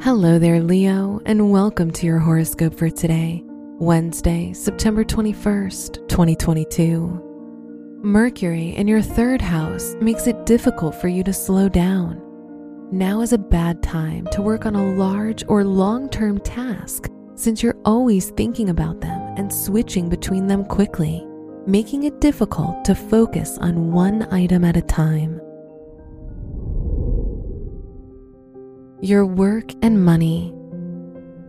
Hello there, Leo, and welcome to your horoscope for today, Wednesday, September 21st, 2022. Mercury in your third house makes it difficult for you to slow down. Now is a bad time to work on a large or long term task since you're always thinking about them and switching between them quickly, making it difficult to focus on one item at a time. Your work and money.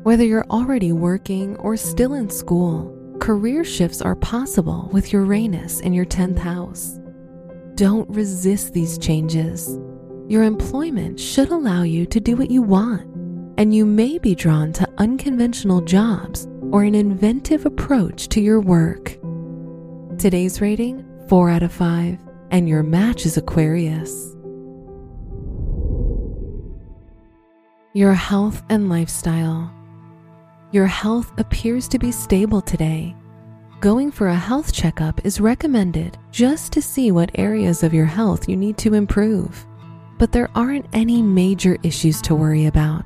Whether you're already working or still in school, career shifts are possible with Uranus in your 10th house. Don't resist these changes. Your employment should allow you to do what you want, and you may be drawn to unconventional jobs or an inventive approach to your work. Today's rating 4 out of 5, and your match is Aquarius. Your health and lifestyle. Your health appears to be stable today. Going for a health checkup is recommended just to see what areas of your health you need to improve. But there aren't any major issues to worry about.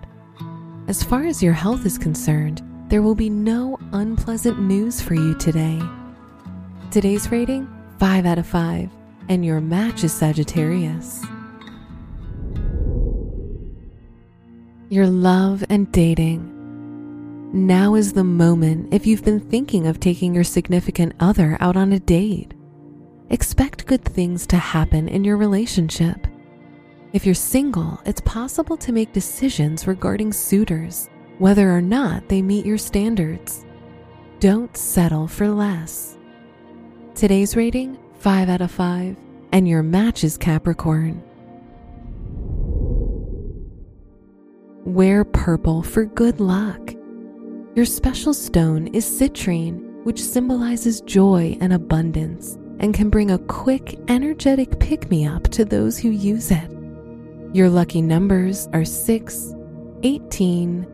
As far as your health is concerned, there will be no unpleasant news for you today. Today's rating 5 out of 5, and your match is Sagittarius. Your love and dating. Now is the moment if you've been thinking of taking your significant other out on a date. Expect good things to happen in your relationship. If you're single, it's possible to make decisions regarding suitors, whether or not they meet your standards. Don't settle for less. Today's rating 5 out of 5, and your match is Capricorn. Wear purple for good luck. Your special stone is citrine, which symbolizes joy and abundance and can bring a quick, energetic pick me up to those who use it. Your lucky numbers are 6, 18,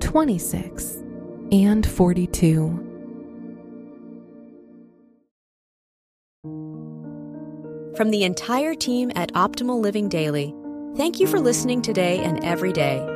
26, and 42. From the entire team at Optimal Living Daily, thank you for listening today and every day